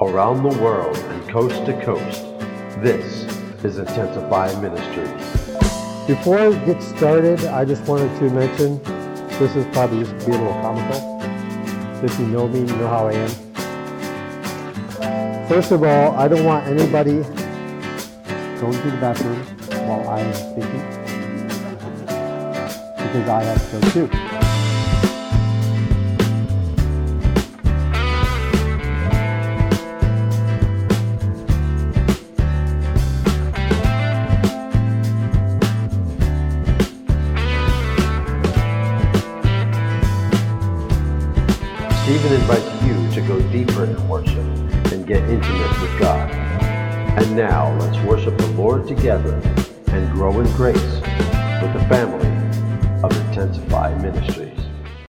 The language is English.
Around the world and coast to coast, this is Intensify Ministries. Before I get started, I just wanted to mention this is probably just to be a little comical. If you know me, you know how I am. First of all, I don't want anybody going to the bathroom while I am speaking because I have to go too. Stephen invites you to go deeper in worship and get intimate with God. And now let's worship the Lord together and grow in grace with the family of Intensify Ministry.